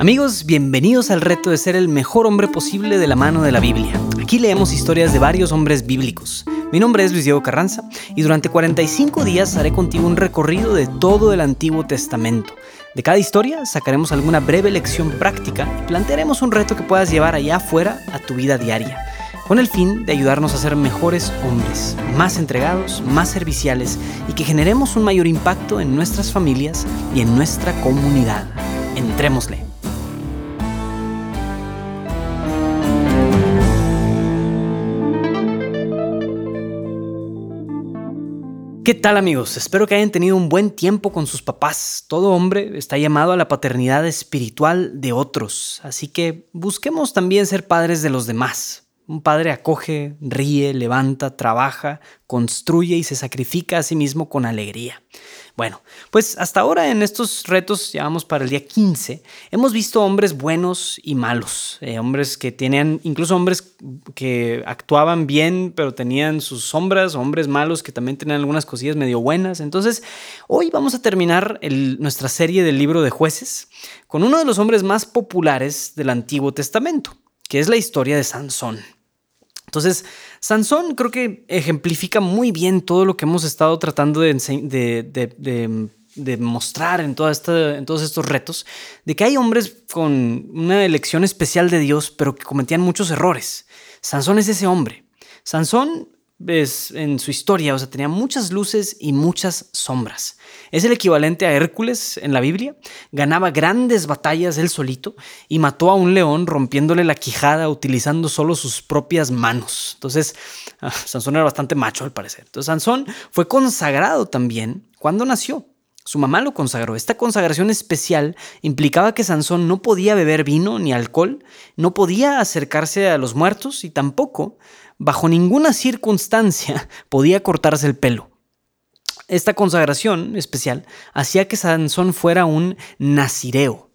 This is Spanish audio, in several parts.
Amigos, bienvenidos al reto de ser el mejor hombre posible de la mano de la Biblia. Aquí leemos historias de varios hombres bíblicos. Mi nombre es Luis Diego Carranza y durante 45 días haré contigo un recorrido de todo el Antiguo Testamento. De cada historia sacaremos alguna breve lección práctica y plantearemos un reto que puedas llevar allá afuera a tu vida diaria, con el fin de ayudarnos a ser mejores hombres, más entregados, más serviciales y que generemos un mayor impacto en nuestras familias y en nuestra comunidad. Entrémosle. ¿Qué tal amigos? Espero que hayan tenido un buen tiempo con sus papás. Todo hombre está llamado a la paternidad espiritual de otros, así que busquemos también ser padres de los demás. Un padre acoge, ríe, levanta, trabaja, construye y se sacrifica a sí mismo con alegría. Bueno, pues hasta ahora en estos retos, ya vamos para el día 15, hemos visto hombres buenos y malos, eh, hombres que tenían, incluso hombres que actuaban bien, pero tenían sus sombras, hombres malos que también tenían algunas cosillas medio buenas. Entonces, hoy vamos a terminar nuestra serie del libro de jueces con uno de los hombres más populares del Antiguo Testamento, que es la historia de Sansón. Entonces, Sansón creo que ejemplifica muy bien todo lo que hemos estado tratando de, mostrar en, toda en todos estos retos, de que hay hombres con una elección especial de Dios, pero que cometían muchos errores. Sansón es ese hombre. Sansón es, en su historia, o sea, tenía muchas luces y muchas sombras. Es el equivalente a Hércules en la Biblia. Ganaba grandes batallas él solito y mató a un león rompiéndole la quijada utilizando solo sus propias manos. Entonces, ah, Sansón era bastante macho al parecer. Entonces, Sansón fue consagrado también cuando nació. Su mamá lo consagró. Esta consagración especial implicaba que Sansón no podía beber vino ni alcohol, no podía acercarse a los muertos y tampoco bajo ninguna circunstancia podía cortarse el pelo. Esta consagración especial hacía que Sansón fuera un nazireo.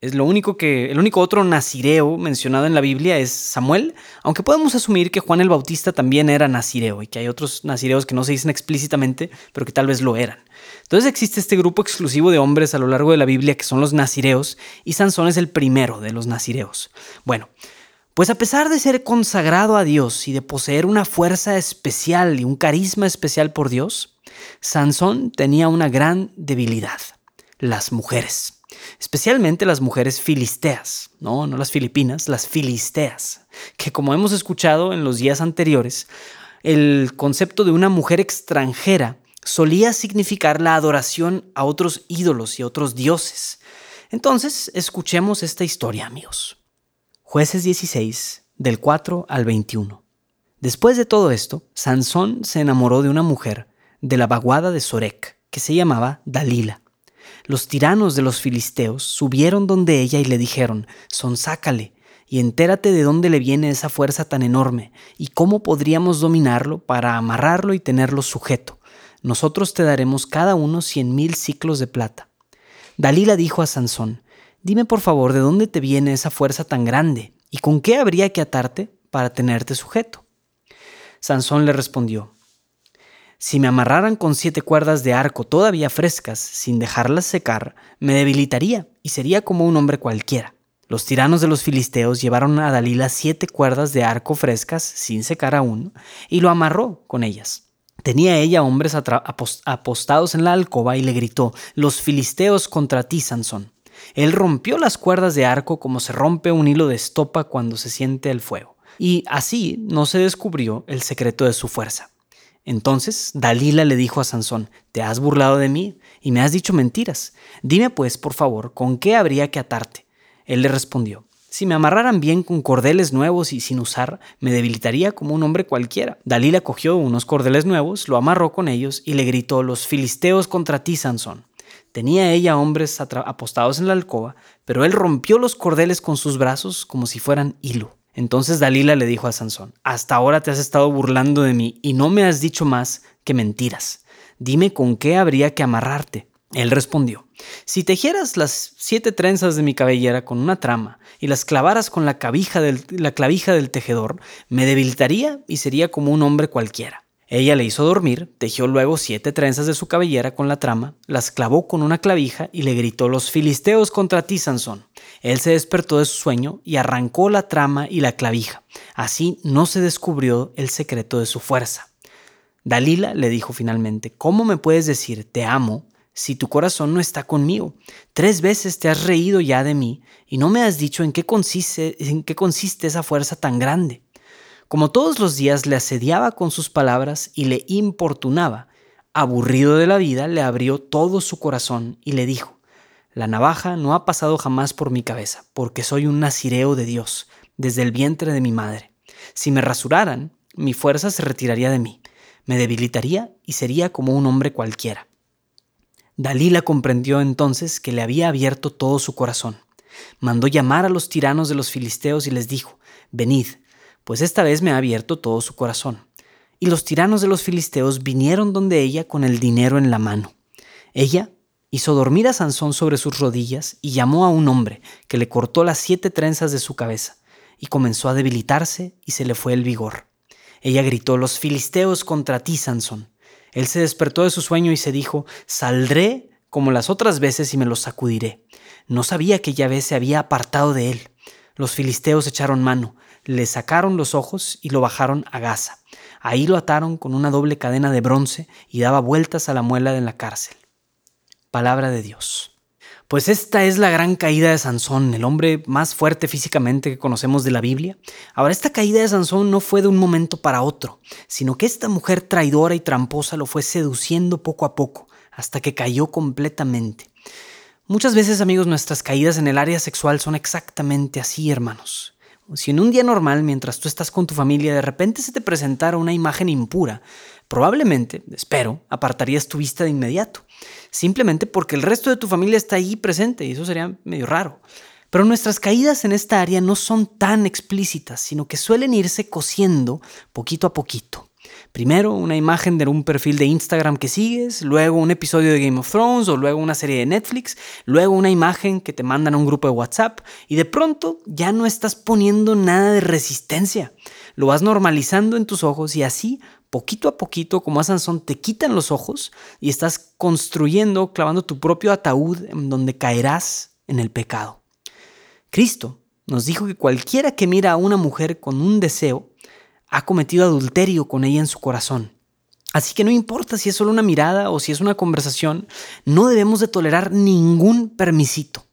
Es lo único que, el único otro nazireo mencionado en la Biblia es Samuel, aunque podemos asumir que Juan el Bautista también era nazireo y que hay otros nazireos que no se dicen explícitamente, pero que tal vez lo eran. Entonces existe este grupo exclusivo de hombres a lo largo de la Biblia que son los nazireos y Sansón es el primero de los nazireos. Bueno, pues a pesar de ser consagrado a Dios y de poseer una fuerza especial y un carisma especial por Dios, Sansón tenía una gran debilidad, las mujeres, especialmente las mujeres filisteas, no, no las filipinas, las filisteas, que como hemos escuchado en los días anteriores, el concepto de una mujer extranjera solía significar la adoración a otros ídolos y otros dioses. Entonces, escuchemos esta historia, amigos. Jueces 16, del 4 al 21. Después de todo esto, Sansón se enamoró de una mujer de la vaguada de Sorek, que se llamaba Dalila. Los tiranos de los filisteos subieron donde ella y le dijeron, Sonsácale, y entérate de dónde le viene esa fuerza tan enorme, y cómo podríamos dominarlo para amarrarlo y tenerlo sujeto. Nosotros te daremos cada uno cien mil ciclos de plata. Dalila dijo a Sansón, Dime por favor de dónde te viene esa fuerza tan grande y con qué habría que atarte para tenerte sujeto. Sansón le respondió, Si me amarraran con siete cuerdas de arco todavía frescas, sin dejarlas secar, me debilitaría y sería como un hombre cualquiera. Los tiranos de los filisteos llevaron a Dalila siete cuerdas de arco frescas, sin secar aún, y lo amarró con ellas. Tenía ella hombres apostados en la alcoba y le gritó, Los filisteos contra ti, Sansón. Él rompió las cuerdas de arco como se rompe un hilo de estopa cuando se siente el fuego. Y así no se descubrió el secreto de su fuerza. Entonces Dalila le dijo a Sansón, Te has burlado de mí y me has dicho mentiras. Dime pues, por favor, ¿con qué habría que atarte? Él le respondió, Si me amarraran bien con cordeles nuevos y sin usar, me debilitaría como un hombre cualquiera. Dalila cogió unos cordeles nuevos, lo amarró con ellos y le gritó, Los filisteos contra ti, Sansón. Tenía ella hombres apostados en la alcoba, pero él rompió los cordeles con sus brazos como si fueran hilo. Entonces Dalila le dijo a Sansón, Hasta ahora te has estado burlando de mí y no me has dicho más que mentiras. Dime con qué habría que amarrarte. Él respondió, Si tejieras las siete trenzas de mi cabellera con una trama y las clavaras con la, la clavija del tejedor, me debilitaría y sería como un hombre cualquiera. Ella le hizo dormir, tejió luego siete trenzas de su cabellera con la trama, las clavó con una clavija y le gritó: Los filisteos contra ti, Sansón. Él se despertó de su sueño y arrancó la trama y la clavija. Así no se descubrió el secreto de su fuerza. Dalila le dijo finalmente, ¿cómo me puedes decir te amo si tu corazón no está conmigo? Tres veces te has reído ya de mí y no me has dicho en qué consiste, en qué consiste esa fuerza tan grande. Como todos los días le asediaba con sus palabras y le importunaba, aburrido de la vida, le abrió todo su corazón y le dijo, la navaja no ha pasado jamás por mi cabeza, porque soy un nazireo de Dios, desde el vientre de mi madre. Si me rasuraran, mi fuerza se retiraría de mí, me debilitaría y sería como un hombre cualquiera. Dalila comprendió entonces que le había abierto todo su corazón. Mandó llamar a los tiranos de los filisteos y les dijo, Venid, pues esta vez me ha abierto todo su corazón. Y los tiranos de los filisteos vinieron donde ella con el dinero en la mano. Ella hizo dormir a Sansón sobre sus rodillas y llamó a un hombre que le cortó las siete trenzas de su cabeza, y comenzó a debilitarse y se le fue el vigor. Ella gritó, Los filisteos contra ti, Sansón. Él se despertó de su sueño y se dijo, Saldré como las otras veces y me los sacudiré. No sabía que Yahvé se había apartado de él. Los filisteos echaron mano, le sacaron los ojos y lo bajaron a Gaza. Ahí lo ataron con una doble cadena de bronce y daba vueltas a la muela de la cárcel. Palabra de Dios. Pues esta es la gran caída de Sansón, el hombre más fuerte físicamente que conocemos de la Biblia. Ahora, esta caída de Sansón no fue de un momento para otro, sino que esta mujer traidora y tramposa lo fue seduciendo poco a poco, hasta que cayó completamente. Muchas veces, amigos, nuestras caídas en el área sexual son exactamente así, hermanos. Si en un día normal, mientras tú estás con tu familia, de repente se te presentara una imagen impura, probablemente, espero, apartarías tu vista de inmediato, simplemente porque el resto de tu familia está ahí presente y eso sería medio raro. Pero nuestras caídas en esta área no son tan explícitas, sino que suelen irse cosiendo poquito a poquito. Primero una imagen de un perfil de Instagram que sigues, luego un episodio de Game of Thrones o luego una serie de Netflix, luego una imagen que te mandan a un grupo de WhatsApp y de pronto ya no estás poniendo nada de resistencia. Lo vas normalizando en tus ojos y así, poquito a poquito, como a Sansón, te quitan los ojos y estás construyendo, clavando tu propio ataúd en donde caerás en el pecado. Cristo nos dijo que cualquiera que mira a una mujer con un deseo, ha cometido adulterio con ella en su corazón. Así que no importa si es solo una mirada o si es una conversación, no debemos de tolerar ningún permisito.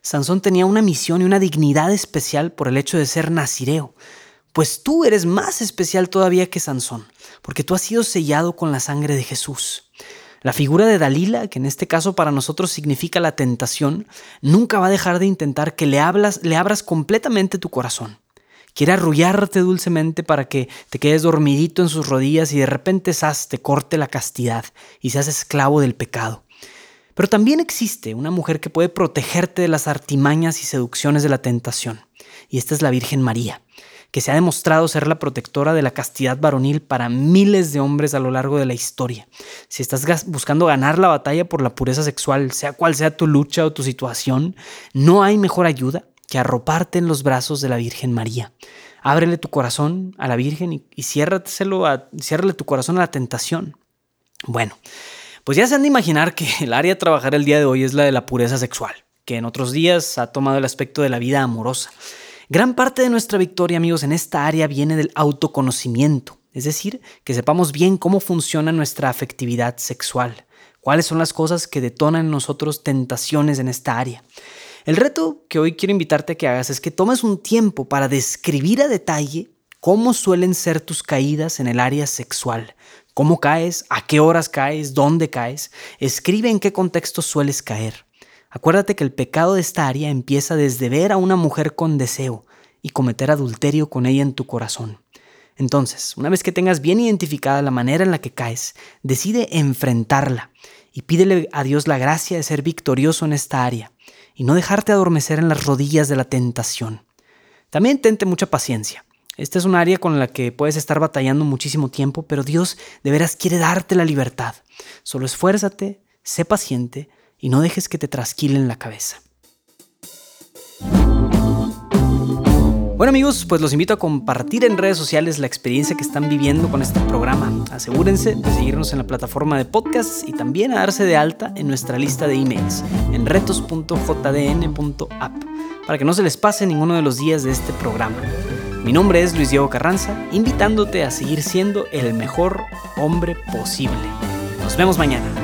Sansón tenía una misión y una dignidad especial por el hecho de ser nazireo, pues tú eres más especial todavía que Sansón, porque tú has sido sellado con la sangre de Jesús. La figura de Dalila, que en este caso para nosotros significa la tentación, nunca va a dejar de intentar que le, hablas, le abras completamente tu corazón. Quiere arrullarte dulcemente para que te quedes dormidito en sus rodillas y de repente sas te corte la castidad y seas esclavo del pecado. Pero también existe una mujer que puede protegerte de las artimañas y seducciones de la tentación, y esta es la Virgen María, que se ha demostrado ser la protectora de la castidad varonil para miles de hombres a lo largo de la historia. Si estás buscando ganar la batalla por la pureza sexual, sea cual sea tu lucha o tu situación, no hay mejor ayuda que arroparte en los brazos de la Virgen María. Ábrele tu corazón a la Virgen y, y ciérrale tu corazón a la tentación. Bueno, pues ya se han de imaginar que el área a trabajar el día de hoy es la de la pureza sexual, que en otros días ha tomado el aspecto de la vida amorosa. Gran parte de nuestra victoria, amigos, en esta área viene del autoconocimiento, es decir, que sepamos bien cómo funciona nuestra afectividad sexual, cuáles son las cosas que detonan en nosotros tentaciones en esta área. El reto que hoy quiero invitarte a que hagas es que tomes un tiempo para describir a detalle cómo suelen ser tus caídas en el área sexual. ¿Cómo caes? ¿A qué horas caes? ¿Dónde caes? Escribe en qué contexto sueles caer. Acuérdate que el pecado de esta área empieza desde ver a una mujer con deseo y cometer adulterio con ella en tu corazón. Entonces, una vez que tengas bien identificada la manera en la que caes, decide enfrentarla y pídele a Dios la gracia de ser victorioso en esta área y no dejarte adormecer en las rodillas de la tentación. También tente mucha paciencia. Esta es un área con la que puedes estar batallando muchísimo tiempo, pero Dios de veras quiere darte la libertad. Solo esfuérzate, sé paciente y no dejes que te trasquilen la cabeza. Bueno amigos, pues los invito a compartir en redes sociales la experiencia que están viviendo con este programa. Asegúrense de seguirnos en la plataforma de podcasts y también a darse de alta en nuestra lista de emails en retos.jdn.app para que no se les pase ninguno de los días de este programa. Mi nombre es Luis Diego Carranza, invitándote a seguir siendo el mejor hombre posible. Nos vemos mañana.